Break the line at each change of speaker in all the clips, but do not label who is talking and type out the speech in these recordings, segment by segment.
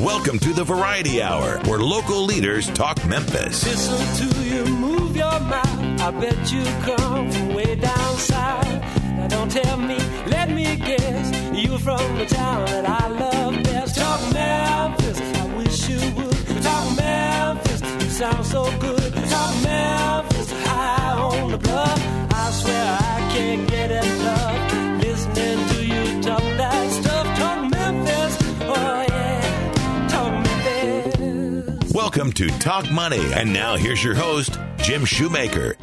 Welcome to the Variety Hour, where local leaders talk Memphis.
Listen to you move your mouth. I bet you come from way down south. Now don't tell me, let me guess. You're from the town that I love best. Talk Memphis, I wish you would. Talk Memphis, you sound so good.
Welcome to Talk Money. And now here's your host, Jim Shoemaker.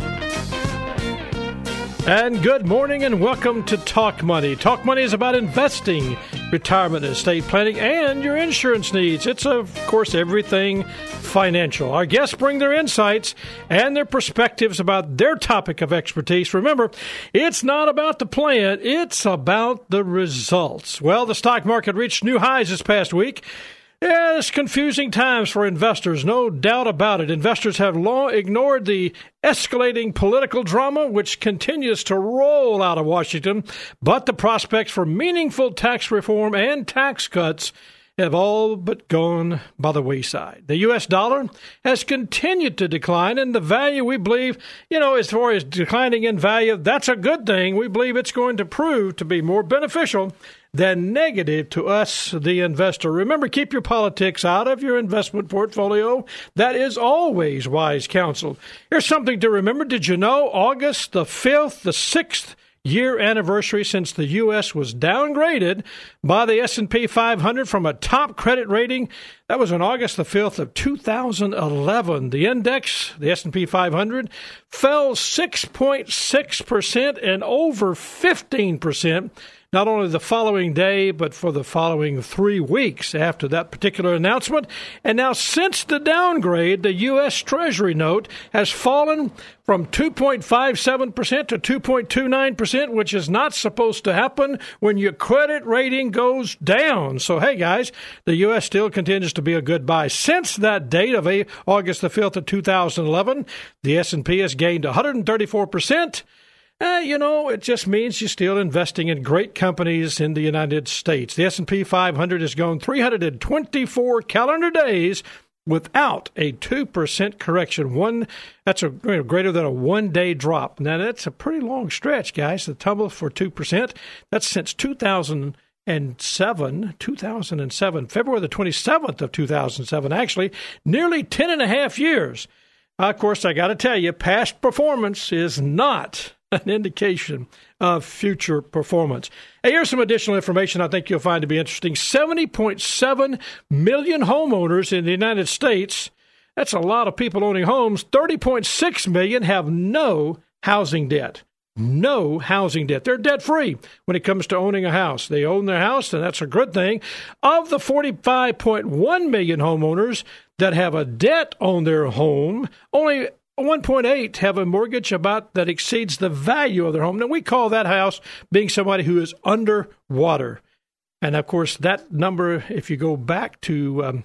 And good morning and welcome to Talk Money. Talk Money is about investing, retirement, estate planning, and your insurance needs. It's, of course, everything financial. Our guests bring their insights and their perspectives about their topic of expertise. Remember, it's not about the plan, it's about the results. Well, the stock market reached new highs this past week. Yes, confusing times for investors, no doubt about it. Investors have long ignored the escalating political drama which continues to roll out of Washington, but the prospects for meaningful tax reform and tax cuts have all but gone by the wayside. The U.S. dollar has continued to decline, and the value we believe, you know, as far as declining in value, that's a good thing. We believe it's going to prove to be more beneficial than negative to us, the investor. Remember, keep your politics out of your investment portfolio. That is always wise counsel. Here's something to remember. Did you know August the 5th, the 6th, year anniversary since the US was downgraded by the S&P 500 from a top credit rating that was on August the 5th of 2011 the index the S&P 500 fell 6.6% and over 15% not only the following day, but for the following three weeks after that particular announcement. And now, since the downgrade, the U.S. Treasury note has fallen from 2.57% to 2.29%, which is not supposed to happen when your credit rating goes down. So, hey, guys, the U.S. still continues to be a good buy. Since that date of August the 5th of 2011, the S&P has gained 134%. Eh, you know, it just means you're still investing in great companies in the United States. The S&P 500 has gone 324 calendar days without a 2% correction. One that's a you know, greater than a 1-day drop. Now that's a pretty long stretch, guys. The tumble for 2%, that's since 2007, 2007, February the 27th of 2007, actually, nearly 10 and a half years. Uh, of course, I got to tell you, past performance is not an indication of future performance. Hey, here's some additional information I think you'll find to be interesting 70.7 million homeowners in the United States. That's a lot of people owning homes. 30.6 million have no housing debt. No housing debt. They're debt free when it comes to owning a house. They own their house, and that's a good thing. Of the 45.1 million homeowners that have a debt on their home, only 1.8 have a mortgage about that exceeds the value of their home. Now we call that house being somebody who is underwater. And of course, that number, if you go back to um,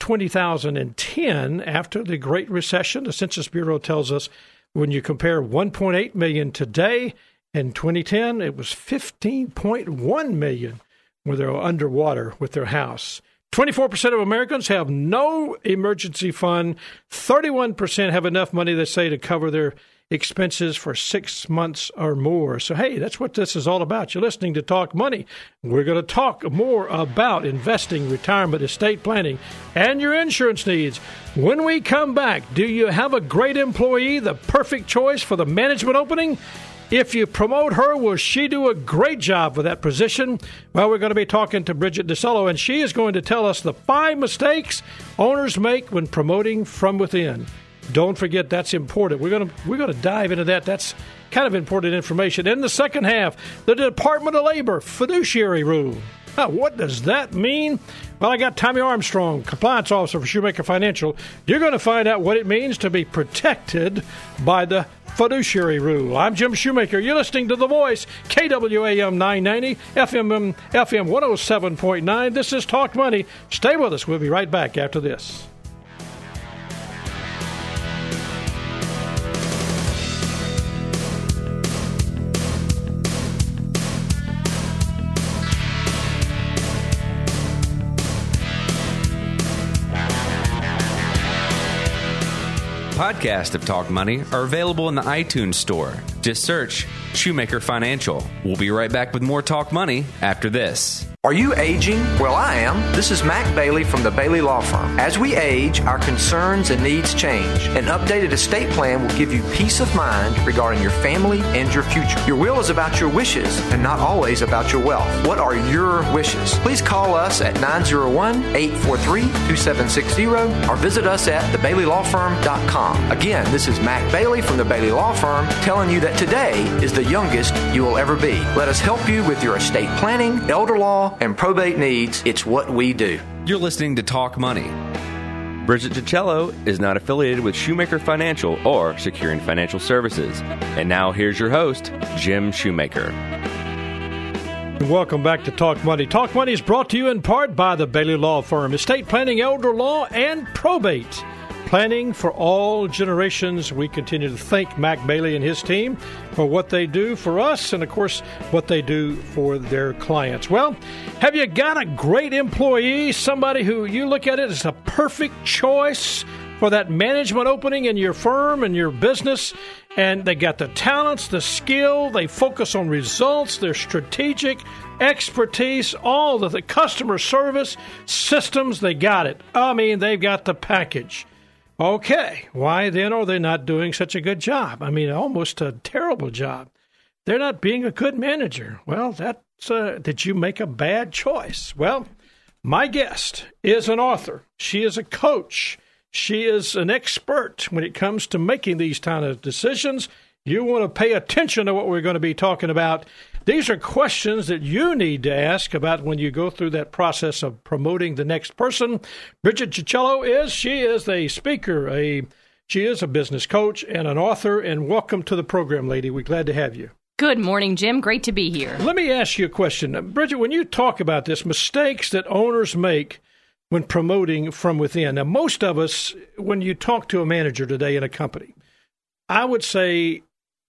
2010, after the Great Recession, the Census Bureau tells us when you compare 1.8 million today and 2010, it was 15.1 million where they're underwater with their house. 24% of Americans have no emergency fund. 31% have enough money, they say, to cover their expenses for six months or more. So, hey, that's what this is all about. You're listening to Talk Money. We're going to talk more about investing, retirement, estate planning, and your insurance needs. When we come back, do you have a great employee, the perfect choice for the management opening? If you promote her, will she do a great job for that position? Well, we're going to be talking to Bridget DiCello, and she is going to tell us the five mistakes owners make when promoting from within. Don't forget that's important. We're going to we're going to dive into that. That's kind of important information. In the second half, the Department of Labor fiduciary rule. Now, what does that mean? Well, I got Tommy Armstrong, compliance officer for Shoemaker Financial. You're going to find out what it means to be protected by the fiduciary rule. I'm Jim Shoemaker. You're listening to The Voice, KWAM 990, FM, FM 107.9. This is Talk Money. Stay with us. We'll be right back after this.
Podcasts of Talk Money are available in the iTunes Store. Just search Shoemaker Financial. We'll be right back with more Talk Money after this.
Are you aging? Well, I am. This is Mac Bailey from the Bailey Law Firm. As we age, our concerns and needs change. An updated estate plan will give you peace of mind regarding your family and your future. Your will is about your wishes and not always about your wealth. What are your wishes? Please call us at 901 843 2760 or visit us at thebaileylawfirm.com. Again, this is Mac Bailey from the Bailey Law Firm telling you that today is the youngest you will ever be. Let us help you with your estate planning, elder law, and probate needs, it's what we do.
You're listening to Talk Money. Bridget DiCello is not affiliated with Shoemaker Financial or Securian Financial Services. And now here's your host, Jim Shoemaker.
Welcome back to Talk Money. Talk Money is brought to you in part by the Bailey Law Firm, estate planning, elder law, and probate. Planning for all generations. We continue to thank Mac Bailey and his team for what they do for us and, of course, what they do for their clients. Well, have you got a great employee, somebody who you look at it as a perfect choice for that management opening in your firm and your business? And they got the talents, the skill, they focus on results, they're strategic, expertise, all the, the customer service systems, they got it. I mean, they've got the package. Okay, why then are they not doing such a good job? I mean, almost a terrible job. They're not being a good manager. Well, that's uh, did you make a bad choice? Well, my guest is an author. She is a coach. She is an expert when it comes to making these kind of decisions. You want to pay attention to what we're going to be talking about these are questions that you need to ask about when you go through that process of promoting the next person. Bridget DiCello is she is a speaker, a she is a business coach and an author. And welcome to the program, lady. We're glad to have you.
Good morning, Jim. Great to be here.
Let me ask you a question, Bridget. When you talk about this, mistakes that owners make when promoting from within. Now, most of us, when you talk to a manager today in a company, I would say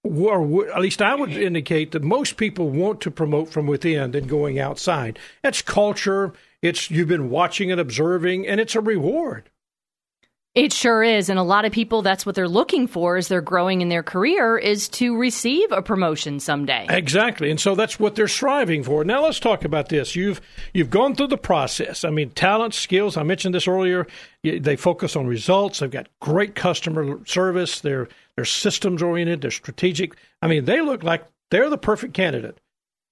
or at least I would indicate that most people want to promote from within than going outside. That's culture. It's you've been watching and observing, and it's a reward.
It sure is, and a lot of people that's what they're looking for as they're growing in their career is to receive a promotion someday.
Exactly, and so that's what they're striving for. Now let's talk about this. You've you've gone through the process. I mean, talent, skills. I mentioned this earlier. They focus on results. They've got great customer service. They're they're systems oriented, they're strategic. I mean, they look like they're the perfect candidate.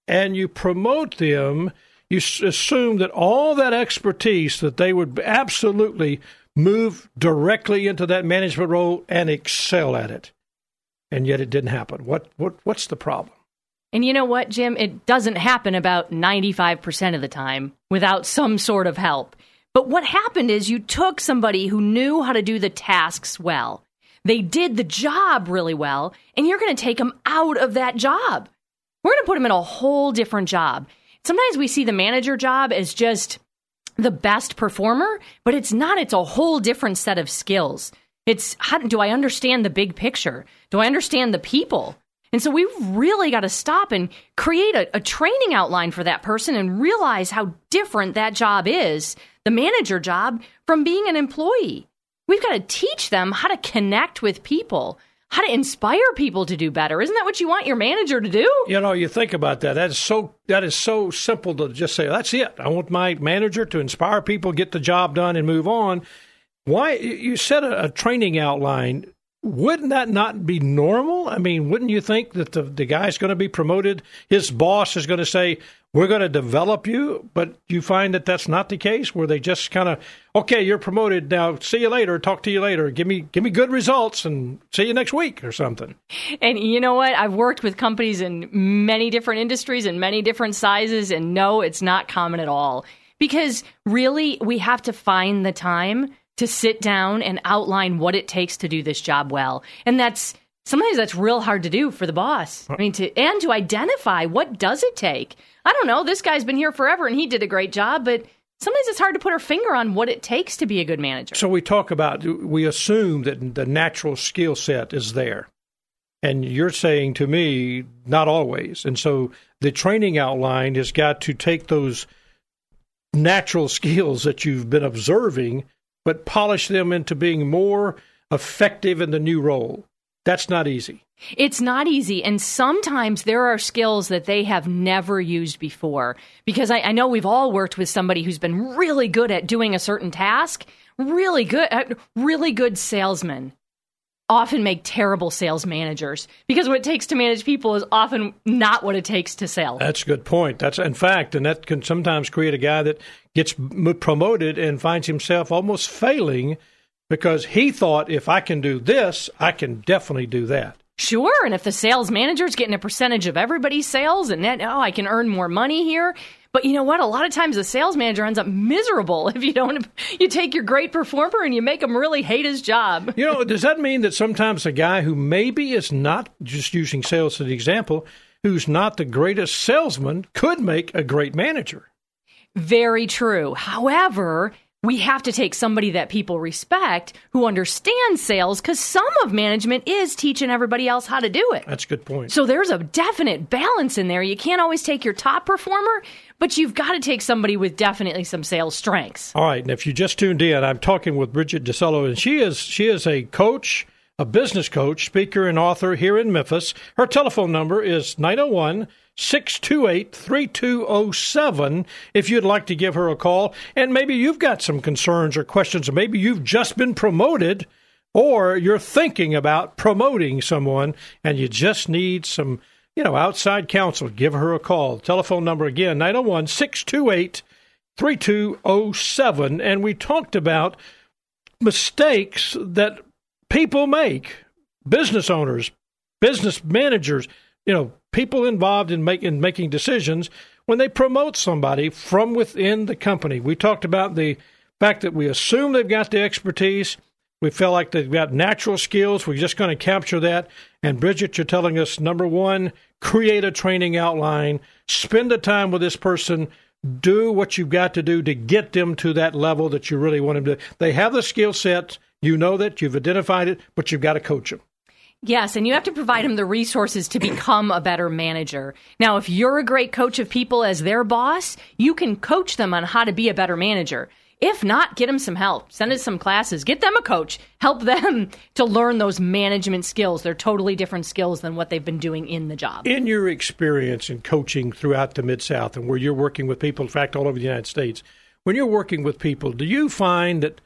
And you promote them, you assume that all that expertise that they would absolutely move directly into that management role and excel at it. And yet it didn't happen. What what what's the problem?
And you know what, Jim? It doesn't happen about 95% of the time without some sort of help. But what happened is you took somebody who knew how to do the tasks well they did the job really well, and you're going to take them out of that job. We're going to put them in a whole different job. Sometimes we see the manager job as just the best performer, but it's not. It's a whole different set of skills. It's how do I understand the big picture? Do I understand the people? And so we've really got to stop and create a, a, training outline for that person and realize how different that job is, the manager job, from being an employee. We've got to teach them how to connect with people, how to inspire people to do better. Isn't that what you want your manager to do?
You know, you think about that. That is so that is so simple to just say, that's it. I want my manager to inspire people, get the job done and move on. Why you set a, a training outline wouldn't that not be normal? I mean, wouldn't you think that the, the guy's going to be promoted? His boss is going to say, We're going to develop you. But you find that that's not the case, where they just kind of, Okay, you're promoted. Now, see you later. Talk to you later. Give me, give me good results and see you next week or something.
And you know what? I've worked with companies in many different industries and many different sizes. And no, it's not common at all. Because really, we have to find the time to sit down and outline what it takes to do this job well. And that's sometimes that's real hard to do for the boss. I mean, to and to identify what does it take. I don't know. This guy's been here forever and he did a great job, but sometimes it's hard to put our finger on what it takes to be a good manager.
So we talk about we assume that the natural skill set is there. And you're saying to me, not always. And so the training outline has got to take those natural skills that you've been observing but polish them into being more effective in the new role. That's not easy.
It's not easy. And sometimes there are skills that they have never used before. Because I, I, know we've all worked with somebody who's been really good at doing a certain task, really good, uh, really good salesman. Often make terrible sales managers because what it takes to manage people is often not what it takes to sell.
That's a good point. That's in fact, and that can sometimes create a guy that gets promoted and finds himself almost failing because he thought if I can do this, I can definitely do that.
Sure, and if the sales manager's getting a percentage of everybody's sales and then oh, I can earn more money here. But you know what? A lot of times the sales manager ends up miserable if you don't you take your great performer and you make him really hate his job.
You know, does that mean that sometimes a guy who maybe is not just using sales as an example, who's not the greatest salesman could make a great manager?
Very true. However, we have to take somebody that people respect who understands sales because some of management is teaching everybody else how to do it.
That's a good point.
So there's a definite balance in there. You can't always take your top performer, but you've got to take somebody with definitely some sales strengths.
All right, and if you just tuned in, I'm talking with Bridget DiCello, and she is she is a coach, a business coach, speaker, and author here in Memphis. Her telephone number is 901- 628 3207 if you'd like to give her a call. And maybe you've got some concerns or questions, or maybe you've just been promoted, or you're thinking about promoting someone and you just need some, you know, outside counsel. Give her a call. Telephone number again 901 628 3207. And we talked about mistakes that people make, business owners, business managers, you know, people involved in, make, in making decisions when they promote somebody from within the company. We talked about the fact that we assume they've got the expertise. We feel like they've got natural skills. We're just going to capture that. And Bridget, you're telling us number one, create a training outline, spend the time with this person, do what you've got to do to get them to that level that you really want them to. They have the skill set, You know that. You've identified it, but you've got to coach them.
Yes, and you have to provide them the resources to become a better manager. Now, if you're a great coach of people as their boss, you can coach them on how to be a better manager. If not, get them some help. Send us some classes. Get them a coach. Help them to learn those management skills. They're totally different skills than what they've been doing in the job.
In your experience in coaching throughout the Mid South and where you're working with people, in fact, all over the United States, when you're working with people, do you find that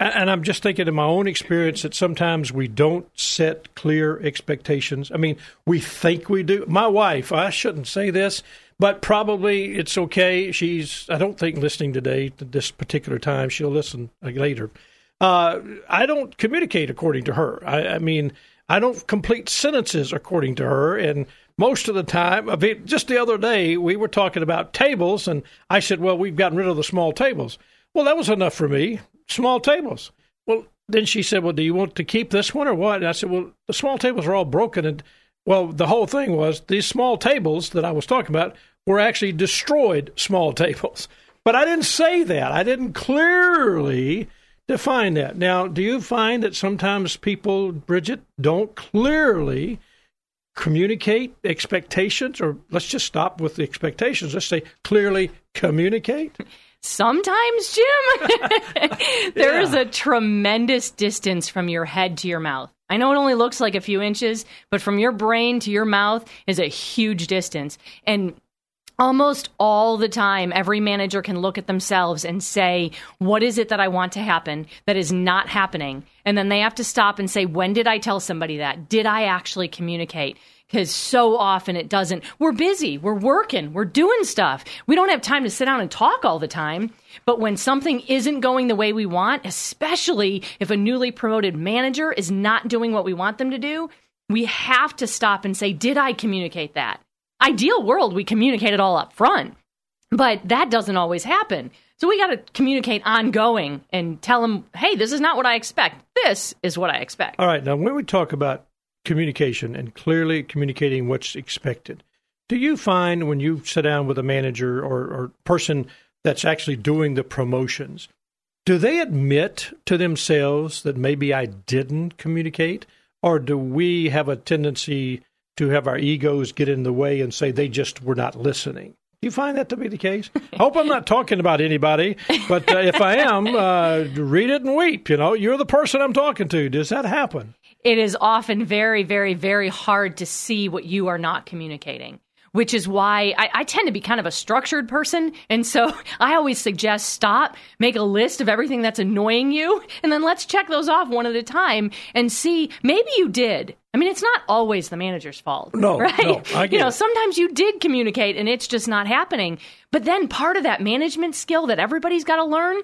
and I'm just thinking in my own experience that sometimes we don't set clear expectations. I mean, we think we do. My wife, I shouldn't say this, but probably it's okay. She's, I don't think, listening today at this particular time. She'll listen later. Uh, I don't communicate according to her. I, I, mean, I don't complete sentences according to her. And most of the time, I mean, just the other day, we were talking about tables, and I said, Well, we've gotten rid of the small tables. Well, that was enough for me small tables. Well, then she said, Well, do you want to keep this one or what? And I said, Well, the small tables are all broken. And well, the whole thing was these small tables that I was talking about were actually destroyed small tables. But I didn't say that. I didn't clearly define that. Now, do you find that sometimes people, Bridget, don't clearly communicate expectations? Or let's just stop with the expectations. Let's say clearly communicate.
Sometimes, Jim, there yeah. is a tremendous distance from your head to your mouth. I know it only looks like a few inches, but from your brain to your mouth is a huge distance. And almost all the time, every manager can look at themselves and say, What is it that I want to happen that is not happening? And then they have to stop and say, When did I tell somebody that? Did I actually communicate? because so often it doesn't. We're busy, we're working, we're doing stuff. We don't have time to sit down and talk all the time. But when something isn't going the way we want, especially if a newly promoted manager is not doing what we want them to do, we have to stop and say, Did I communicate that? Ideal world, we communicate it all up front, but that doesn't always happen. So we got to communicate ongoing and tell them, hey, this is not what I expect. This is what I expect.
All right. Now, when we talk about communication and clearly communicating what's expected. Do you find when you sit down with a manager or, or person that's actually doing the promotions, do they admit to themselves that maybe I didn't communicate? Or do we have a tendency to have our egos get in the way and say they just were not listening? Do you find that to be the case? I Hope I'm not talking about anybody, but uh, if I am, uh, read it and weep. You know, you're the person I'm talking to. Does that happen?
It is often very, very, very hard to see what you are not communicating which is why I, I, tend to be kind of a structured person. And so I always suggest stop, make a list of everything that's annoying you, and then let's check those off one at a time and see maybe you did. I mean, it's not always the manager's fault.
No,
right?
No, I get
you know,
it.
sometimes you did communicate and it's just not happening. But then part of that management skill that everybody's got to learn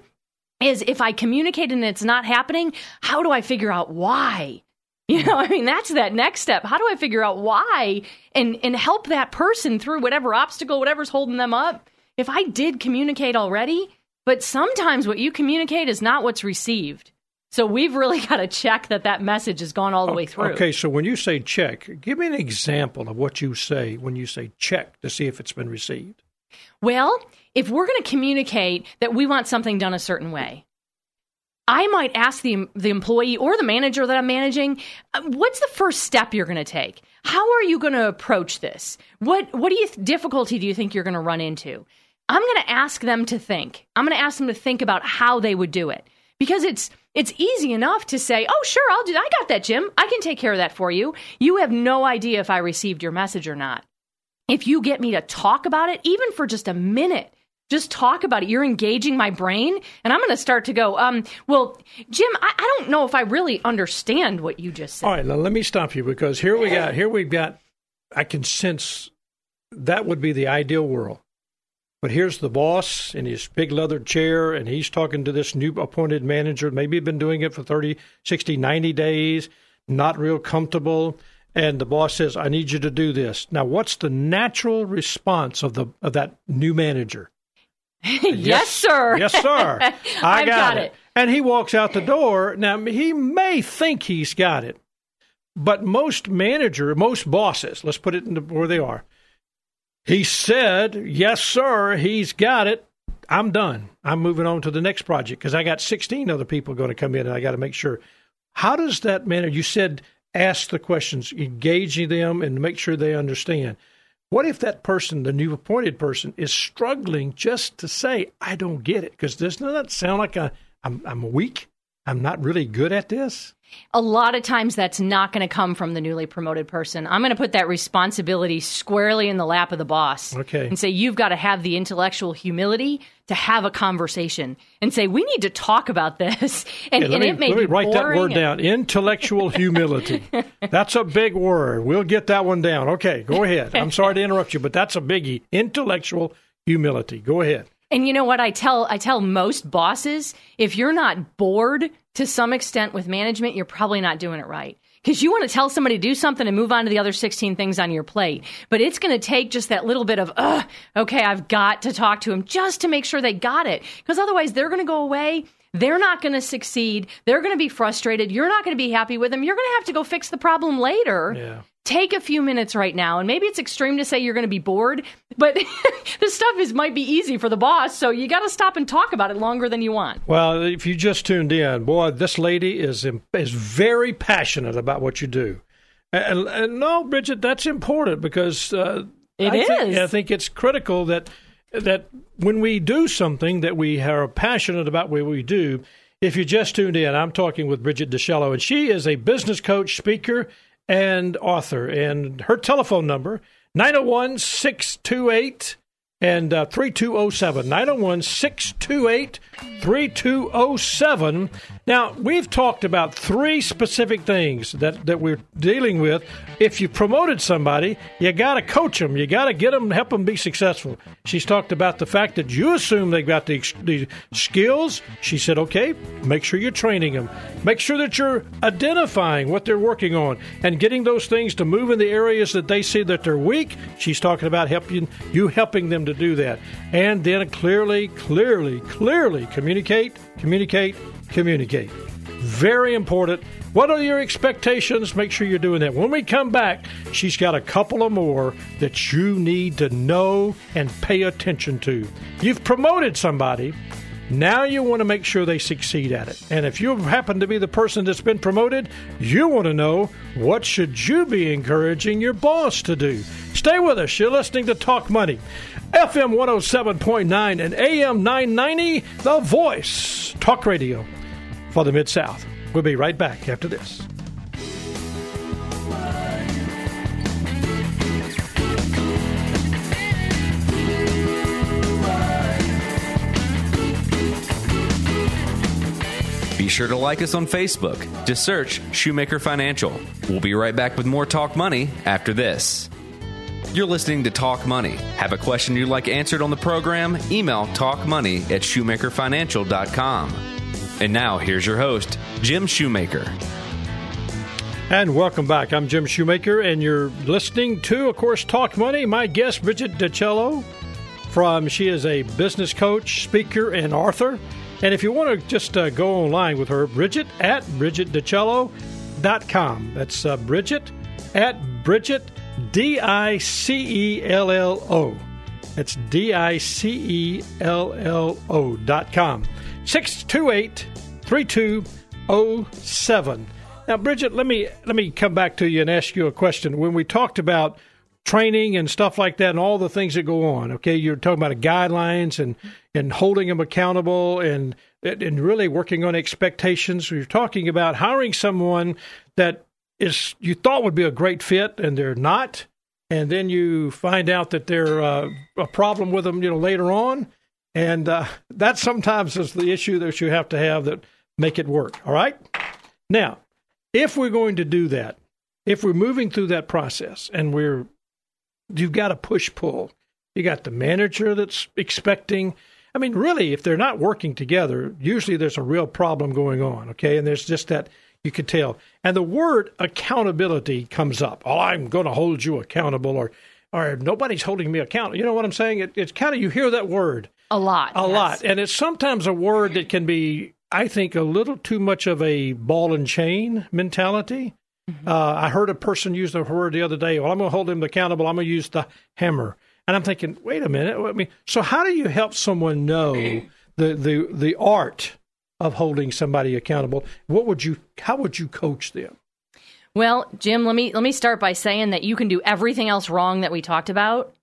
is if I communicate and it's not happening, how do I figure out why? You know, I mean, that's that next step. How do I figure out why and and help that person through whatever obstacle, whatever's holding them up? If I did communicate already, but sometimes what you communicate is not what's received. So we've really got to check that that message has gone all the way through.
Okay, so when you say check, give me an example of what you say when you say check to see if it's been received.
Well, if we're going to communicate that we want something done a certain way, I might ask the the employee or the manager that I'm managing, uh, what's the first step you're going to take? How are you going to approach this? What what do you difficulty do you think you're going to run into? I'm going to ask them to think. I'm going to ask them to think about how they would do it because it's it's easy enough to say, "Oh, sure, I'll do. I got that, Jim. I can take care of that for you." You have no idea if I received your message or not. If you get me to talk about it, even for just a minute, just talk about it. You're engaging my brain, and I'm going to start to go. Um, well, Jim, I, I, don't know if I really understand what you just said.
All right, now let me stop you because here we got here we've got. I can sense that would be the ideal world, but here's the boss in his big leather chair, and he's talking to this new appointed manager. Maybe been doing it for 30, 60, 90 days, not real comfortable. And the boss says, "I need you to do this." Now, what's the natural response of the of that new manager?
yes, sir.
Yes, sir. I got,
got
it.
it.
And he walks out the door. Now, he may think he's got it, but most manager, most bosses, let's put it into where they are. He said, Yes, sir, he's got it. I'm done. I'm moving on to the next project because I got 16 other people going to come in and I got to make sure. How does that matter? you said, ask the questions, engaging them and make sure they understand. What if that person, the new appointed person, is struggling just to say, I don't get it? Because doesn't that sound like a, I'm, I'm weak? I'm not really good at this?
A lot of times that's not going to come from the newly promoted person. I'm going to put that responsibility squarely in the lap of the boss.
Okay.
And say, you've got to have the intellectual humility to have a conversation and say, we need to talk about this. And,
Yeah,
and
me,
it may
let me
be
write that word
and-
down. Intellectual humility. that's a big word. We'll get that one down. Okay, go ahead. I'm sorry to interrupt you, but that's a biggie. Intellectual humility. Go ahead.
And you know what I tell I tell most bosses, if you're not bored to some extent with management, you're probably not doing it right. Because you want to tell somebody to do something and move on to the other 16 things on your plate. But it's going to take just that little bit of, ugh, okay, I've got to talk to them just to make sure they got it. Because otherwise they're going to go away. They're not going to succeed. They're going to be frustrated. You're not going to be happy with them. You're going to have to go fix the problem later.
Yeah.
Take a few minutes right now, and maybe it's extreme to say you're going to be bored, but this stuff is might be easy for the boss, so you got to stop and talk about it longer than you want.
Well, if you just tuned in, boy, this lady is is very passionate about what you do. And, and no, Bridget, that's important because uh,
It
I think-
is.
I think it's critical that that when we do something that we are passionate about what we do. If you just tuned in, I'm talking with Bridget DiCello, and she is a business coach, speaker, and author. And her telephone number 901 628 and uh, 3207 901 628 3207 now we've talked about three specific things that, that we're dealing with. If you promoted somebody you got to coach them you got to get them help them be successful. She's talked about the fact that you assume they've got the, the skills. She said okay make sure you're training them make sure that you're identifying what they're working on and getting those things to move in the areas that they see that they're weak. She's talking about helping you helping them to do that. And then clearly clearly clearly communicate communicate communicate very important what are your expectations make sure you're doing that when we come back she's got a couple of more that you need to know and pay attention to you've promoted somebody now you want to make sure they succeed at it. And if you happen to be the person that's been promoted, you want to know what should you be encouraging your boss to do. Stay with us. You're listening to Talk Money. FM 107.9 and AM 990, The Voice, talk radio for the Mid South. We'll be right back after this.
Be sure to like us on Facebook. Just search Shoemaker Financial. We'll be right back with more Talk Money after this. You're listening to Talk Money. Have a question you'd like answered on the program? Email talkmoney at shoemakerfinancial.com. And now, here's your host, Jim Shoemaker.
And welcome back. I'm Jim Shoemaker, and you're listening to, of course, Talk Money. My guest, Bridget DiCello, from she is a business coach, speaker, and author. And if you want to just uh, go online with her, Bridget at BridgetDicello.com. That's uh, Bridget at Bridget, D I C E L L O. That's D I C E L L O dot com. 628 3207. Now, Bridget, let me let me come back to you and ask you a question. When we talked about training and stuff like that and all the things that go on. Okay, you're talking about guidelines and and holding them accountable and and really working on expectations. You're talking about hiring someone that is you thought would be a great fit and they're not, and then you find out that they're uh, a problem with them, you know, later on, and uh, that sometimes is the issue that you have to have that make it work. All right, now if we're going to do that, if we're moving through that process and we're you've got a push pull. You got the manager that's expecting. I mean, really, if they're not working together, usually there's a real problem going on. Okay, and there's just that you could tell. And the word accountability comes up. Oh, I'm going to hold you accountable, or or nobody's holding me accountable. You know what I'm saying? It, it's kind of you hear that word
A lot.
a
yes.
lot, and it's sometimes a word that can be, I think, a little too much of a ball and chain mentality. Uh, I heard a person use the word the other day. Well, I'm going to hold him accountable. I'm going to use the hammer. And I'm thinking, wait a minute. I mean, so how do you help someone know the the the art of holding somebody accountable? What would you? How would you coach them?
Well, Jim, let me let me start by saying that you can do everything else wrong that we talked about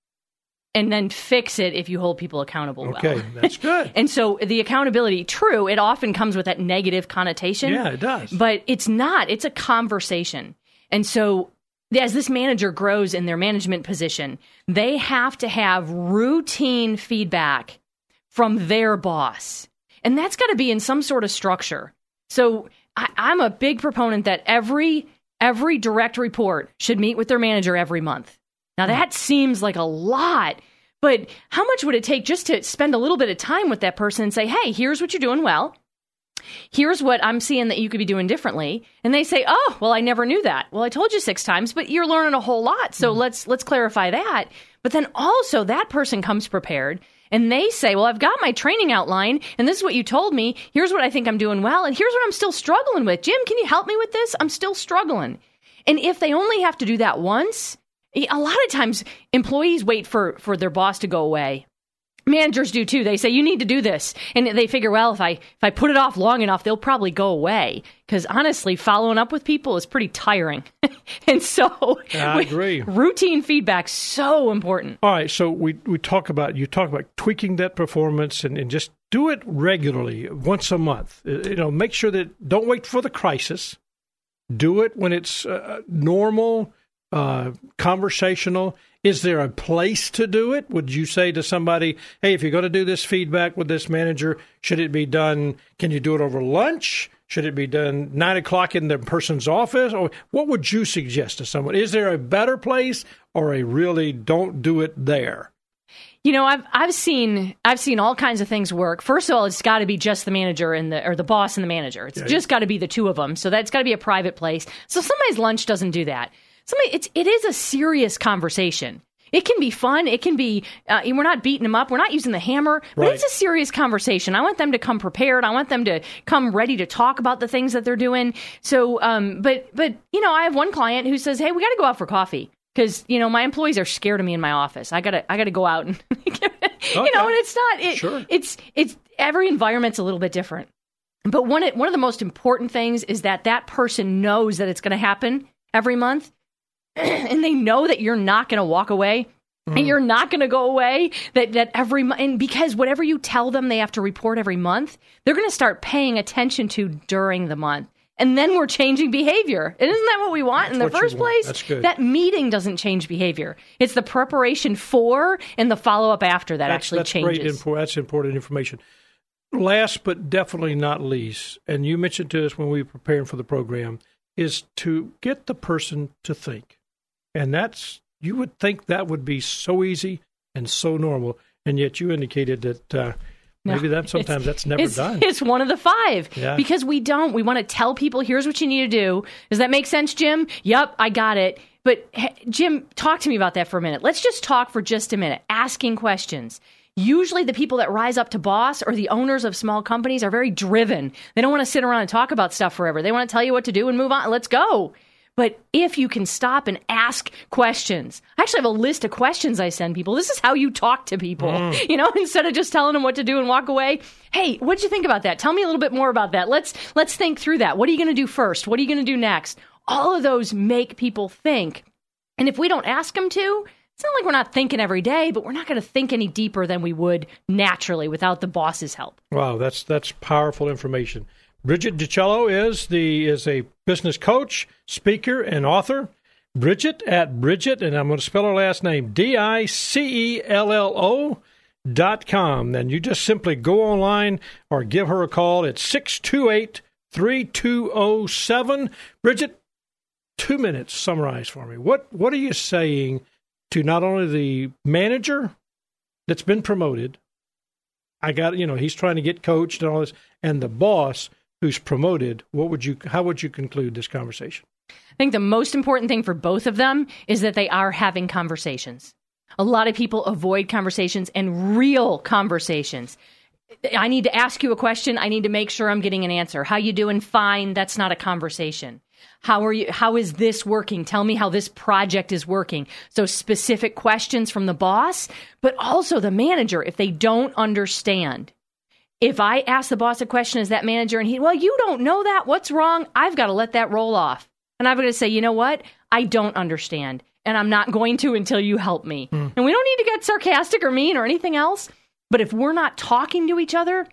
and then fix it if you hold people accountable well.
Okay, that's good.
And so the accountability, true, it often comes with that negative connotation.
Yeah, it does.
But it's not. It's a conversation. And so as this manager grows in their management position, they have to have routine feedback from their boss. And that's got to be in some sort of structure. So I, I'm a big proponent that every every direct report should meet with their manager every month. Now hmm. that seems like a lot, but how much would it take just to spend a little bit of time with that person and say, "Hey, here's what you're doing well. Here's what I'm seeing that you could be doing differently." And they say, "Oh, well, I never knew that." Well, I told you 6 times, but you're learning a whole lot. So hmm. let's let's clarify that. But then also that person comes prepared and they say, Well, I've got my training outline, and this is what you told me. Here's what I think I'm doing well, and here's what I'm still struggling with. Jim, can you help me with this? I'm still struggling. And if they only have to do that once, a lot of times employees wait for, for their boss to go away. Managers do too. They say you need to do this, and they figure, well, if I if I put it off long enough, they'll probably go away. Because honestly, following up with people is pretty tiring, and so
I agree.
routine feedback so important.
All right, so we we talk about you talk about tweaking that performance and, and just do it regularly, once a month. Uh, You know, make sure that don't wait for the crisis. Do it when it's uh, normal, uh, conversational. Is there a place to do it? Would you say to somebody, "Hey, if you're going to do this feedback with this manager, should it be done? Can you do it over lunch? Should it be done nine o'clock in the person's office? Or what would you suggest to someone? Is there a better place or a really don't do it there?
You know, I've I've seen I've seen all kinds of things work. First of all, it's got to be just the manager and the or the boss and the manager. It's just got to be the two of them. So that's got to be a private place. So somebody's lunch doesn't do that. Somebody, it's it is a serious conversation. It can be fun. It can be. Uh, we're not beating them up. We're not using the hammer. But
Right.
it's a serious conversation. I want them to come prepared. I want them to come ready to talk about the things that they're doing. So, um, but but you know, I have one client who says, "Hey, we got to go out for coffee." Because you know my employees are scared of me in my office. I gotta I gotta go out and you know, and it's not it,
Sure.
it's it's every environment's a little bit different. But one one of the most important things is that that person knows that it's going to happen every month, and they know that you're not going to walk away And mm. you're not going to go away that, that every month. And because whatever you tell them they have to report every month, they're going to start paying attention to during the month. And then we're changing behavior. And isn't that what we want
That's
in the first place?
That's good.
That meeting doesn't change behavior. It's the preparation for and the follow up after that
that's,
actually
that's
changes.
Great info. That's important information. Last but definitely not least, and you mentioned to us when we were preparing for the program, is to get the person to think. And that's, you would think that would be so easy and so normal. And yet you indicated that uh, maybe that sometimes
It's-
that's never
it's,
done.
It's one of the five.
Yeah.
Because we don't. We want to tell people, here's what you need to do. Does that make sense, Jim? Yep, I got it. But hey, Jim, talk to me about that for a minute. Let's just talk for just a minute, asking questions. Usually, the people that rise up to boss or the owners of small companies are very driven. They don't want to sit around and talk about stuff forever. They want to tell you what to do and move on. Let's go. But if you can stop and ask questions, I actually have a list of questions I send people. This is how you talk to people. Mm. You know, instead of just telling them what to do and walk away. Hey, what'd you think about that? Tell me a little bit more about that. Let's let's think through that. What are you going to do first? What are you going to do next? All of those make people think. And if we don't ask them to, it's not like we're not thinking every day, but we're not going to think any deeper than we would naturally without the boss's help.
Wow, that's that's powerful information. Bridget DiCello is the is a business coach, speaker, and author. Bridget at Bridget, and I'm going to spell her last name D I C E L L O dot com. Then you just simply go online or give her a call at 628 3207. Bridget, two minutes, summarize for me. What what are you saying to not only the manager that's been promoted, I got you know he's trying to get coached and all this, and the boss who's promoted. What would you? How would you conclude this conversation?
I think the most important thing for both of them is that they are having conversations. A lot of people avoid conversations and real conversations. I need to ask you a question. I need to make sure I'm getting an answer. How you doing? Fine. That's not a conversation. How are you? How is this working? Tell me how this project is working. So specific questions from the boss, but also the manager if they don't understand. If I ask the boss a question as that manager and he, well, you don't know that. What's wrong? I've got to let that roll off. And I'm going to say, you know what? I don't understand. And I'm not going to until you help me. Hmm. And we don't need to get sarcastic or mean or anything else. But if we're not talking to each other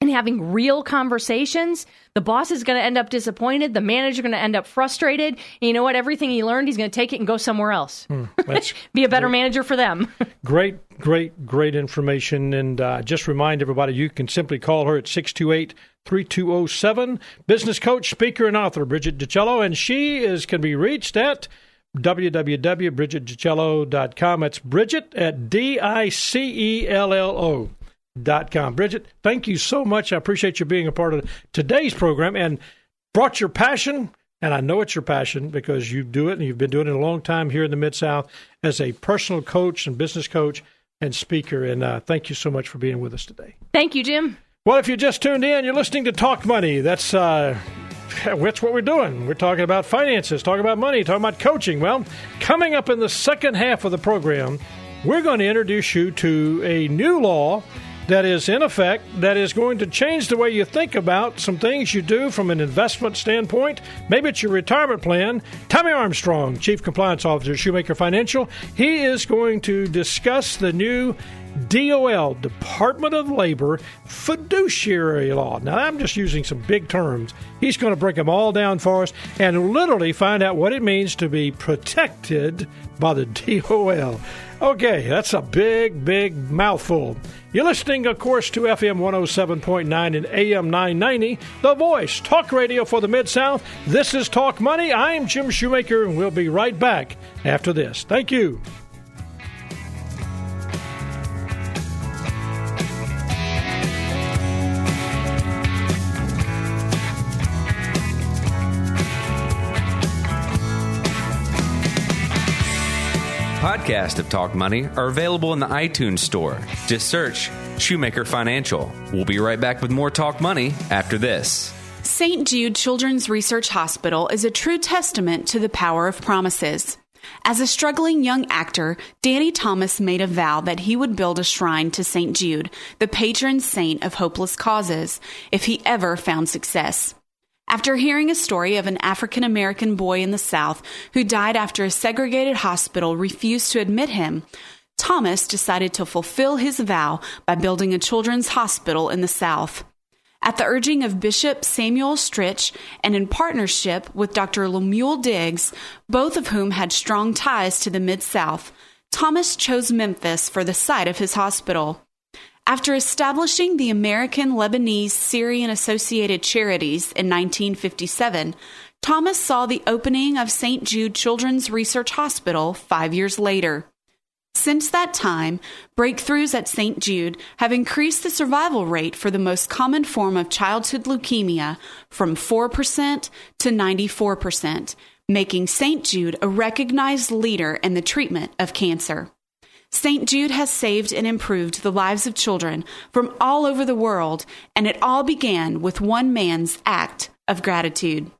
and having real conversations, the boss is going to end up disappointed. The manager is going to end up frustrated. And you know what? Everything he learned, he's going to take it and go somewhere else. Hmm.
That's
Be a better manager for them.
great, great, great information. And uh, just remind everybody, you can simply call her at 628 3207. Business coach, speaker, and author, Bridget DiCello. And she is can be reached at www.bridgetdicello.com. That's Bridget at D I C E L L O. Dot com. Bridget, thank you so much. I appreciate you being a part of today's program and brought your passion, and I know it's your passion because you do it and you've been doing it a long time here in the Mid South as a personal coach and business coach and speaker. And uh, thank you so much for being with us today.
Thank you, Jim.
Well, if you just tuned in, you're listening to Talk Money. That's uh, that's what we're doing. We're talking about finances, talking about money, talking about coaching. Well, coming up in the second half of the program, we're going to introduce you to a new law that is in effect that is going to change the way you think about some things you do from an investment standpoint. Maybe it's your retirement plan. Tommy Armstrong, Chief Compliance Officer Shoemaker Financial, he is going to discuss the new DOL, Department of Labor fiduciary law. Now, I'm just using some big terms. He's going to break them all down for us and literally find out what it means to be protected by the DOL. Okay, that's a big, big mouthful. You're listening, of course, to FM 107.9 and AM 990, The Voice, talk radio for the Mid South. This is Talk Money. I'm Jim Shoemaker, and we'll be right back after this. Thank you.
Podcasts of Talk Money are available in the iTunes Store. Just search Shoemaker Financial. We'll be right back with more Talk Money after this.
St. Jude Children's Research Hospital is a true testament to the power of promises. As a struggling young actor, Danny Thomas made a vow that he would build a shrine to St. Jude, the patron saint of hopeless causes, if he ever found success. After hearing a story of an African American boy in the South who died after a segregated hospital refused to admit him, Thomas decided to fulfill his vow by building a children's hospital in the South. At the urging of Bishop Samuel Stritch and in partnership with Dr. Lemuel Diggs, both of whom had strong ties to the Mid South, Thomas chose Memphis for the site of his hospital. After establishing the American Lebanese Syrian Associated Charities in 1957, Thomas saw the opening of St. Jude Children's Research Hospital five years later. Since that time, breakthroughs at St. Jude have increased the survival rate for the most common form of childhood leukemia from 4% to 94%, making St. Jude a recognized leader in the treatment of cancer. St. Jude has saved and improved the lives of children from all over the world, and it all began with one man's act of gratitude.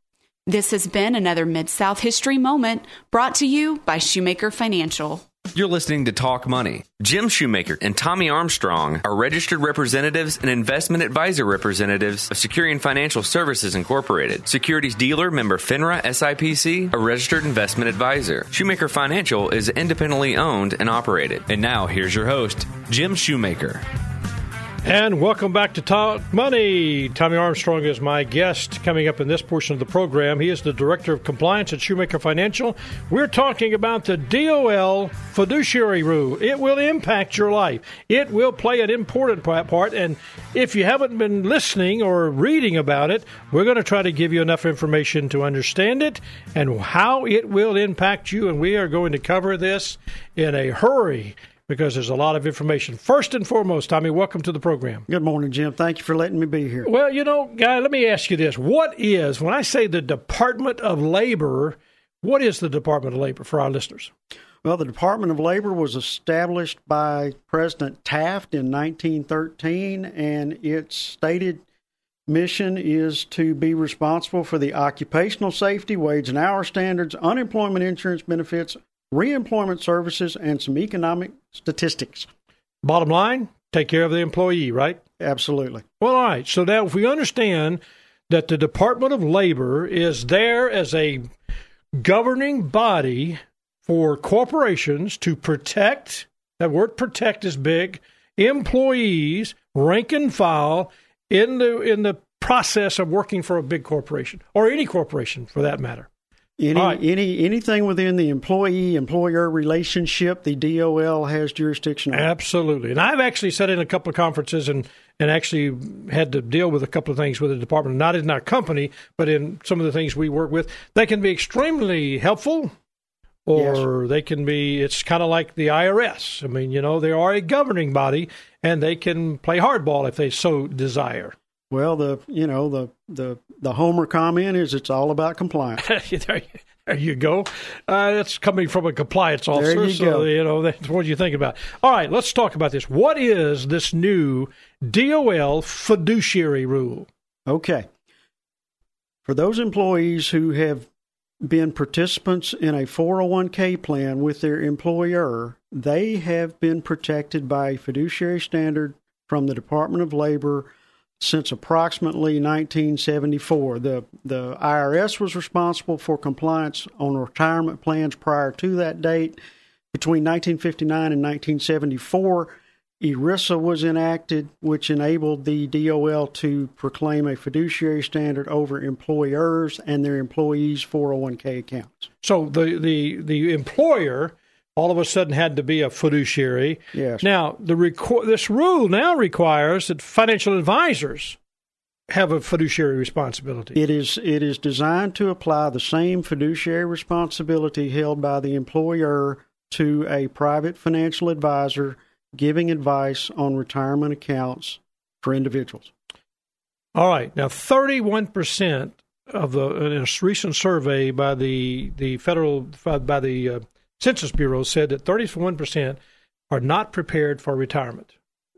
This has been another Mid South History Moment brought to you by Shoemaker Financial.
You're listening to Talk Money. Jim Shoemaker and Tommy Armstrong are registered representatives and investment advisor representatives of Securian Financial Services Incorporated, securities dealer member FINRA SIPC, a registered investment advisor. Shoemaker Financial is independently owned and operated. And now here's your host, Jim Shoemaker.
And welcome back to Talk Money. Tommy Armstrong is my guest coming up in this portion of the program. He is the Director of Compliance at Shoemaker Financial. We're talking about the DOL fiduciary rule. It will impact your life, it will play an important part. And if you haven't been listening or reading about it, we're going to try to give you enough information to understand it and how it will impact you. And we are going to cover this in a hurry because there's a lot of information. First and foremost, Tommy, welcome to the program.
Good morning, Jim. Thank you for letting me be here.
Well, you know, guy, let me ask you this. What is, when I say the Department of Labor, what is the Department of Labor for our listeners?
Well, the Department of Labor was established by President Taft in 1913, and its stated mission is to be responsible for the occupational safety, wage and hour standards, unemployment insurance benefits, reemployment services, and some economic statistics.
Bottom line, take care of the employee, right?
Absolutely.
Well, all right. So now if we understand that the Department of Labor is there as a governing body for corporations to protect, that word protect is big, employees, rank and file in the in the process of working for a big corporation or any corporation for that matter.
Any right. any anything within the employee employer relationship, the DOL has jurisdiction.
Absolutely, and I've actually sat in a couple of conferences and and actually had to deal with a couple of things with the department, not in our company, but in some of the things we work with. They can be extremely helpful, or yes. they can be. It's kind of like the IRS. I mean, you know, they are a governing body, and they can play hardball if they so desire.
Well, the you know the the the Homer comment is it's all about compliance.
there, there, you go. Uh, that's coming from a compliance officer.
There you
so,
go.
You know that's what you think about. All right, let's talk about this. What is this new DOL fiduciary rule?
Okay. For those employees who have been participants in a 401k plan with their employer, they have been protected by a fiduciary standard from the Department of Labor since approximately 1974. The, the IRS was responsible for compliance on retirement plans prior to that date. Between 1959 and 1974, ERISA was enacted, which enabled the DOL to proclaim a fiduciary standard over employers and their employees' 401k accounts.
So the, the, the employer all of a sudden had to be a fiduciary.
Yes.
Now, the reco- this rule now requires that financial advisors have a fiduciary responsibility.
It is it is designed to apply the same fiduciary responsibility held by the employer to a private financial advisor giving advice on retirement accounts for individuals.
All right. Now, 31% of the in a recent survey by the the federal by the uh, Census Bureau said that 31% are not prepared for retirement.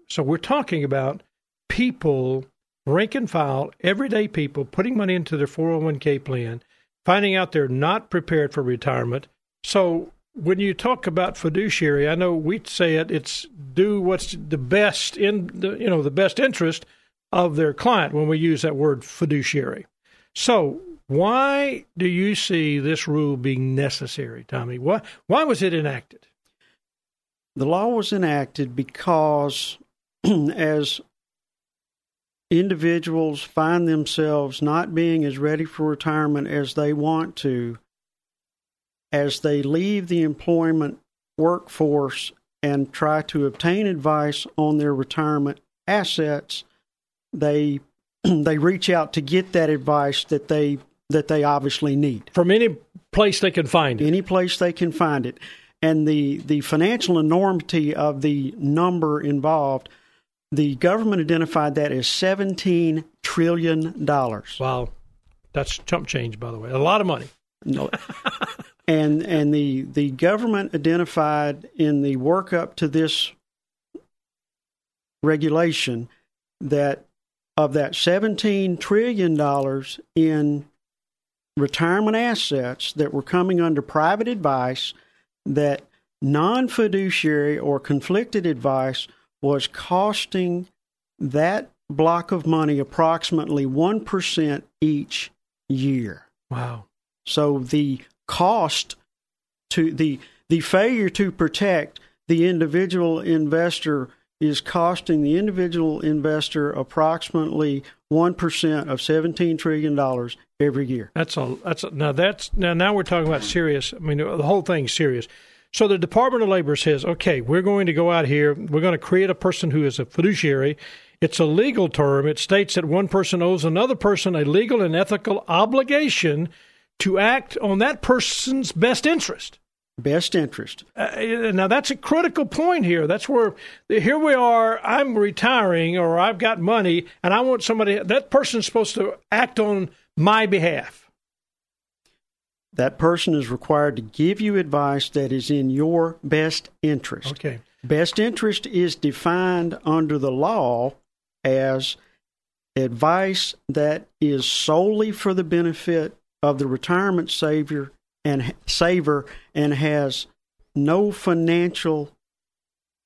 So we're talking about people, rank and file, everyday people putting money into their 401k plan, finding out they're not prepared for retirement. So when you talk about fiduciary, I know we say it, it's do what's the best in the, you know, the best interest of their client when we use that word fiduciary. So why do you see this rule being necessary, Tommy? Why, why was it enacted?
The law was enacted because as individuals find themselves not being as ready for retirement as they want to, as they leave the employment workforce and try to obtain advice on their retirement assets, they they reach out to get that advice that they that they obviously need
from any place they can find it.
Any place they can find it, and the the financial enormity of the number involved. The government identified that as seventeen trillion dollars.
Wow, that's chump change, by the way. A lot of money.
No. and and the the government identified in the workup to this regulation that of that 17 trillion dollars in retirement assets that were coming under private advice that non-fiduciary or conflicted advice was costing that block of money approximately 1% each year.
Wow.
So the cost to the the failure to protect the individual investor is costing the individual investor approximately one percent of seventeen trillion dollars every year.
That's a that's a, now that's now now we're talking about serious. I mean the whole thing's serious. So the Department of Labor says, okay, we're going to go out here. We're going to create a person who is a fiduciary. It's a legal term. It states that one person owes another person a legal and ethical obligation to act on that person's best interest.
Best interest.
Uh, now that's a critical point here. That's where here we are. I'm retiring, or I've got money, and I want somebody. That person's supposed to act on my behalf.
That person is required to give you advice that is in your best interest.
Okay.
Best interest is defined under the law as advice that is solely for the benefit of the retirement saver and saver and has no financial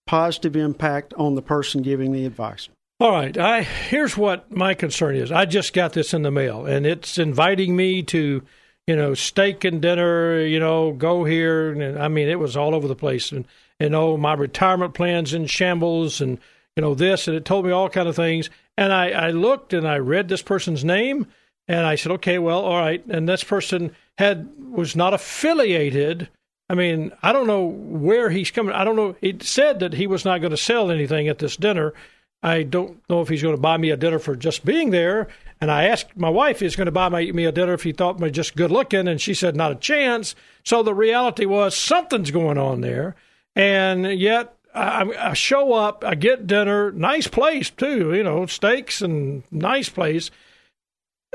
positive impact on the person giving the advice.
All right, I here's what my concern is. I just got this in the mail and it's inviting me to, you know, steak and dinner, you know, go here and I mean it was all over the place and you oh, know, my retirement plans in shambles and you know this and it told me all kind of things and I, I looked and I read this person's name and I said, okay, well, all right. And this person had was not affiliated. I mean, I don't know where he's coming. I don't know. He said that he was not going to sell anything at this dinner. I don't know if he's going to buy me a dinner for just being there. And I asked my wife, "Is going to buy me a dinner if he thought me just good looking?" And she said, "Not a chance." So the reality was something's going on there. And yet I, I show up, I get dinner, nice place too, you know, steaks and nice place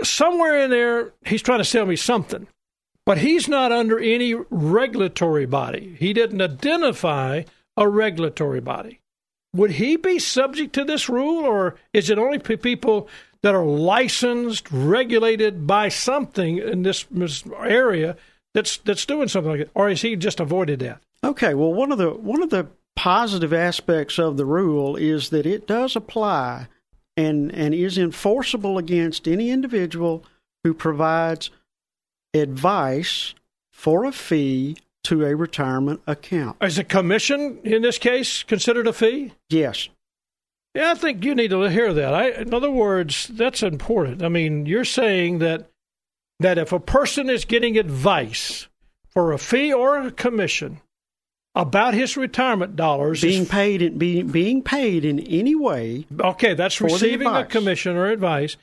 somewhere in there, he's trying to sell me something, but he's not under any regulatory body. He didn't identify a regulatory body. Would he be subject to this rule, or is it only people that are licensed, regulated by something in this area that's that's doing something like it, or is he just avoided that?
Okay, well, one of the one of the positive aspects of the rule is that it does apply and, and is enforceable against any individual who provides advice for a fee to a retirement account.
Is a commission in this case considered a fee?
Yes.
Yeah, I think you need to hear that. I, in other words, that's important. I mean, you're saying that that if a person is getting advice for a fee or a commission, about his retirement dollars
being paid in being being paid in any way.
Okay, that's receiving a commission or advice.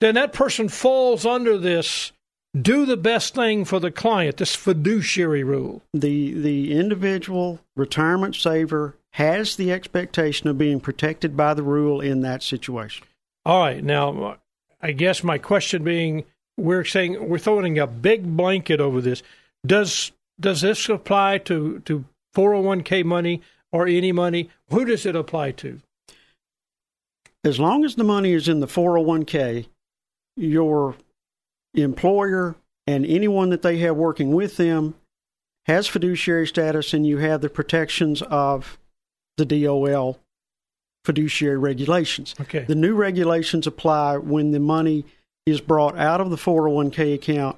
Then that person falls under this do the best thing for the client, this fiduciary rule.
The the individual retirement saver has the expectation of being protected by the rule in that situation.
All right. Now, I guess my question being we're saying we're throwing a big blanket over this. Does does this apply to to 401k money or any money? Who does it apply to?
As long as the money is in the 401k, your employer and anyone that they have working with them has fiduciary status and you have the protections of the DOL fiduciary regulations.
Okay.
The new regulations apply when the money is brought out of the 401k account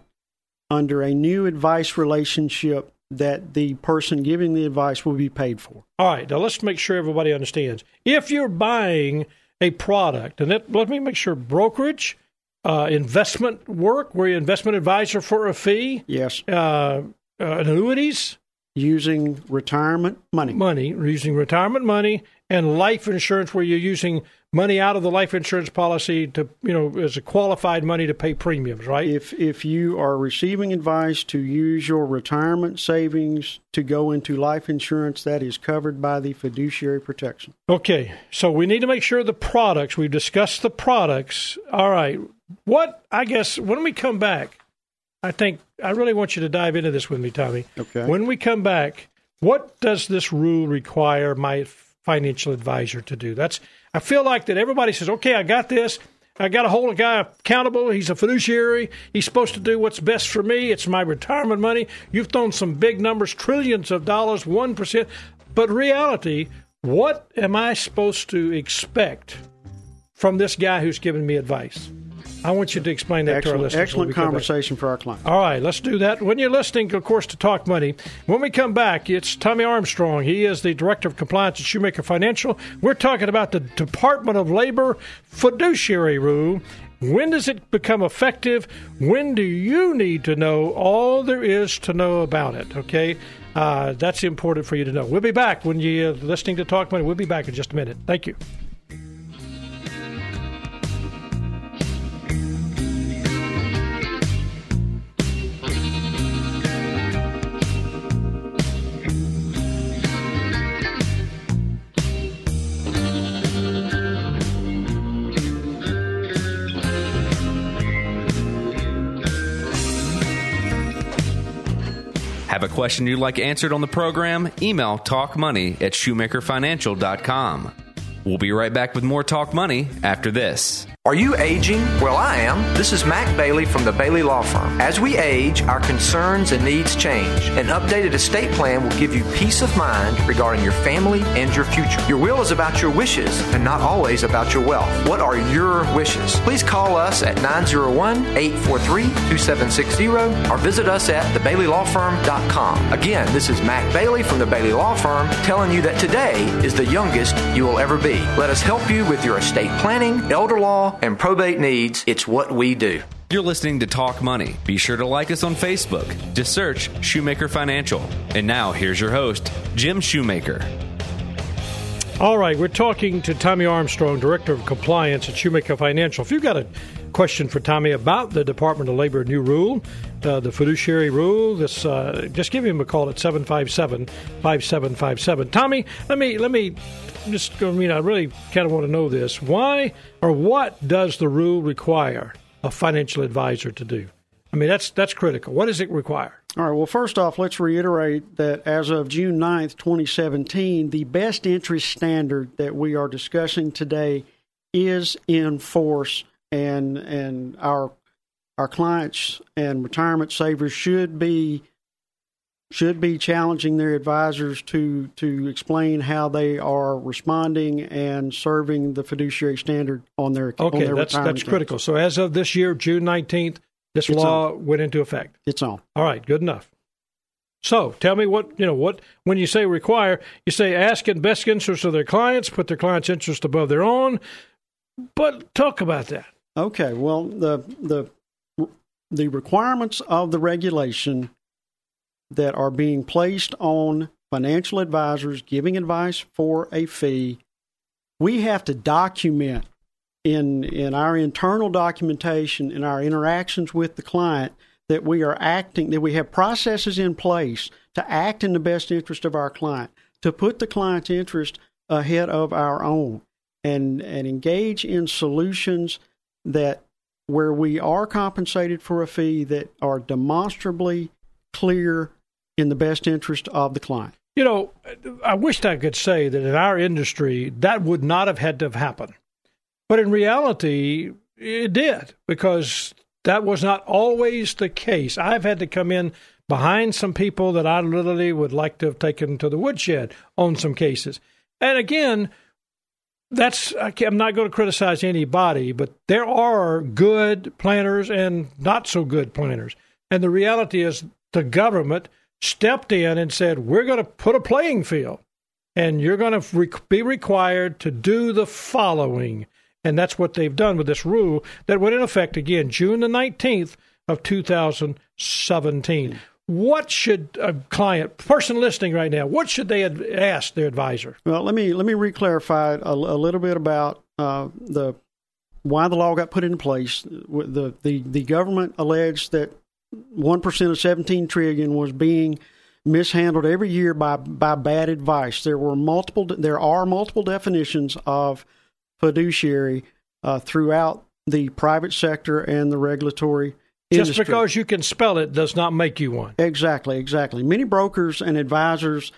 under a new advice relationship that the person giving the advice will be paid for.
All right, now let's make sure everybody understands. If you're buying a product, and that, let me make sure brokerage, uh, investment work, where you're investment advisor for a fee,
Yes,
uh, uh, annuities,
using retirement money.
money, using retirement money, and life insurance, where you're using money out of the life insurance policy to, you know, as a qualified money to pay premiums, right?
If if you are receiving advice to use your retirement savings to go into life insurance, that is covered by the fiduciary protection.
Okay, so we need to make sure the products, we've discussed the products. All right, what, I guess, when we come back, I think I really want you to dive into this with me, Tommy.
Okay.
When we come back, what does this rule require my financial advisor to do? That's, I feel like that everybody says, okay, I got this. I got to hold a guy accountable. He's a fiduciary. He's supposed to do what's best for me. It's my retirement money. You've thrown some big numbers, trillions of dollars, 1%. But reality, what am I supposed to expect from this guy who's giving me advice? I want you to explain that to our
Excellent,
listeners.
excellent conversation for our client.
All right, let's do that. When you're listening, of course, to Talk Money, when we come back, it's Tommy Armstrong. He is the Director of Compliance at Shoemaker Financial. We're talking about the Department of Labor fiduciary rule. When does it become effective? When do you need to know all there is to know about it? Okay, uh, that's important for you to know. We'll be back when you're listening to Talk Money. We'll be back in just a minute. Thank you.
Have a question you'd like answered on the program? Email talkmoney at shoemakerfinancial.com. We'll be right back with more Talk Money after this.
Are you aging? Well, I am. This is Mac Bailey from the Bailey Law Firm. As we age, our concerns and needs change. An updated estate plan will give you peace of mind regarding your family and your future. Your will is about your wishes and not always about your wealth. What are your wishes? Please call us at 901 843 2760 or visit us at thebaileylawfirm.com. Again, this is Mac Bailey from the Bailey Law Firm telling you that today is the youngest you will ever be. Let us help you with your estate planning, elder law, and probate needs. It's what we do.
You're listening to Talk Money. Be sure to like us on Facebook. Just search Shoemaker Financial. And now, here's your host, Jim Shoemaker.
All right, we're talking to Tommy Armstrong, Director of Compliance at Shoemaker Financial. If you've got a question for Tommy about the Department of Labor new rule, uh, the fiduciary rule, this uh, just give him a call at 757-5757. Tommy, let me let me just I mean I really kind of want to know this. Why or what does the rule require a financial advisor to do? I mean that's that's critical. What does it require?
All right. Well, first off, let's reiterate that as of June 9th, 2017, the best interest standard that we are discussing today is in force, and and our our clients and retirement savers should be should be challenging their advisors to to explain how they are responding and serving the fiduciary standard on their on
Okay,
their
that's that's critical. So as of this year, June 19th, this
It's
law went into effect.
It's on.
All right, good enough. So tell me what you know. What when you say require, you say ask in best interest of their clients, put their clients' interest above their own. But talk about that.
Okay, well, the the the requirements of the regulation that are being placed on financial advisors giving advice for a fee, we have to document in in our internal documentation in our interactions with the client that we are acting that we have processes in place to act in the best interest of our client to put the client's interest ahead of our own and and engage in solutions that where we are compensated for a fee that are demonstrably clear in the best interest of the client.
You know, I wished I could say that in our industry that would not have had to have happened, but in reality, it did because that was not always the case. I've had to come in behind some people that I literally would like to have taken to the woodshed on some cases. And again, that's I'm not going to criticize anybody, but there are good planners and not so good planners. And the reality is, the government stepped in and said, We're going to put a playing field, and you're going to re- be required to do the following. And that's what they've done with this rule that went in effect again June the 19th of 2017. What should a client, person listening right now, what should they ask their advisor?
Well, let me let me reclarify a, a little bit about uh, the why the law got put in place. The the the government alleged that one percent of seventeen trillion was being mishandled every year by by bad advice. There were multiple. There are multiple definitions of fiduciary uh, throughout the private sector and the regulatory
Just
industry.
because you can spell it does not make you one.
Exactly, exactly. Many brokers and advisors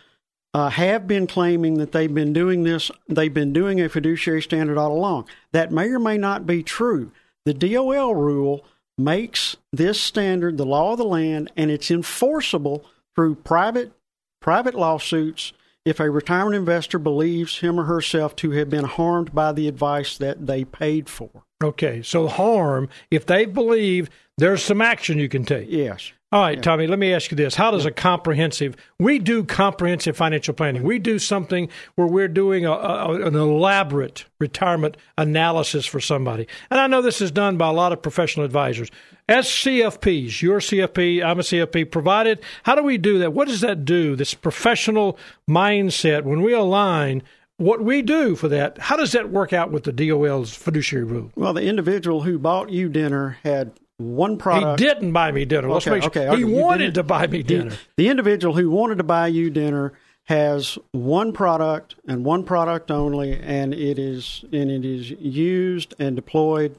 uh, have been claiming that they've been doing this, they've been doing a fiduciary standard all along. That may or may not be true. The DOL rule makes this standard the law of the land, and it's enforceable through private private lawsuits if a retirement investor believes him or herself to have been harmed by the advice that they paid for.
Okay, so harm, if they believe there's some action you can take.
Yes.
All right, Tommy, let me ask you this. How does a comprehensive, we do comprehensive financial planning. We do something where we're doing a, a, an elaborate retirement analysis for somebody. And I know this is done by a lot of professional advisors. As CFPs, you're CFP, I'm a CFP, provided, how do we do that? What does that do, this professional mindset, when we align what we do for that, how does that work out with the DOL's fiduciary rule?
Well, the individual who bought you dinner had one product.
He didn't buy me dinner. Let's
Okay,
make sure.
okay,
he wanted to buy me dinner.
The, individual who wanted to buy you dinner has one product and one product only, and it is and it is used and deployed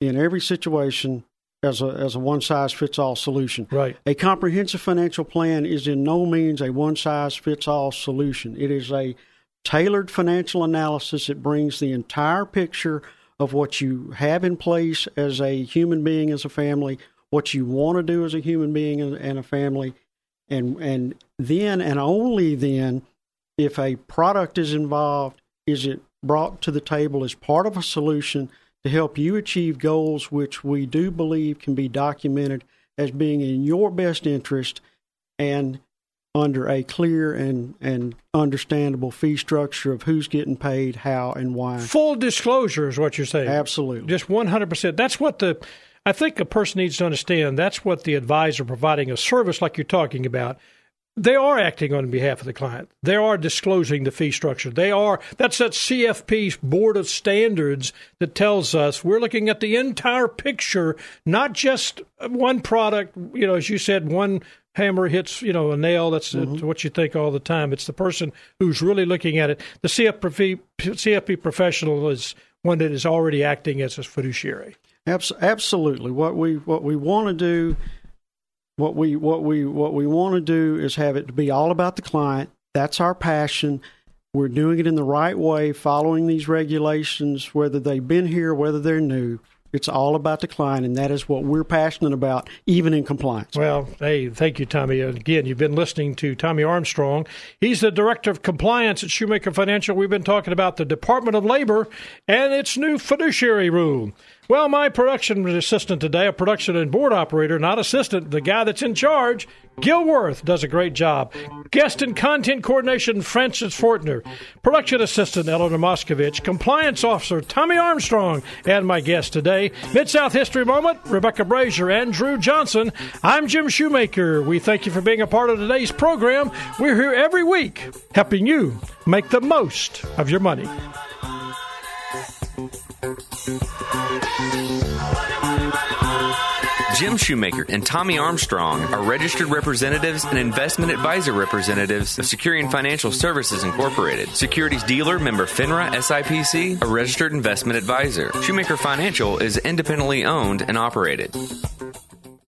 in every situation as a as a one size fits all solution.
Right.
A comprehensive financial plan is in no means a one size fits all solution. It is a tailored financial analysis. It brings the entire picture of what you have in place as a human being, as a family, what you want to do as a human being and, a family, and and then and only then, if a product is involved, is it brought to the table as part of a solution to help you achieve goals which we do believe can be documented as being in your best interest and under a clear and, and understandable fee structure of who's getting paid, how, and why.
Full disclosure is what you're saying.
Absolutely.
Just 100%. That's what the, I think a person needs to understand. That's what the advisor providing a service like you're talking about. They are acting on behalf of the client. They are disclosing the fee structure. They are, that's that CFP's board of standards that tells us we're looking at the entire picture, not just one product. You know, as you said, one hammer hits, you know, a nail. That's that's mm-hmm. what you think all the time. It's the person who's really looking at it. The CFP, CFP professional is one that is already acting as a fiduciary.
Absolutely. What we what we want to do, what we what we what we want to do is have it to be all about the client. That's our passion. We're doing it in the right way, following these regulations, whether they've been here, whether they're new. It's all about the client, and that is what we're passionate about, even in compliance.
Well, hey, thank you, Tommy. Again, you've been listening to Tommy Armstrong. He's the Director of Compliance at Shoemaker Financial. We've been talking about the Department of Labor and its new fiduciary rule. Well, my production assistant today, a production and board operator, not assistant, the guy that's in charge, Gil Worth, does a great job. Guest and content coordination, Francis Fortner. Production assistant, Eleanor Moskovich. Compliance officer, Tommy Armstrong. And my guest today, Mid South History Moment, Rebecca Brazier and Drew Johnson. I'm Jim Shoemaker. We thank you for being a part of today's program. We're here every week helping you make the most of your money.
Jim Shoemaker and Tommy Armstrong are registered representatives and investment advisor representatives of Securian Financial Services Incorporated. Securities dealer member FINRA SIPC, a registered investment advisor. Shoemaker Financial is independently owned and operated.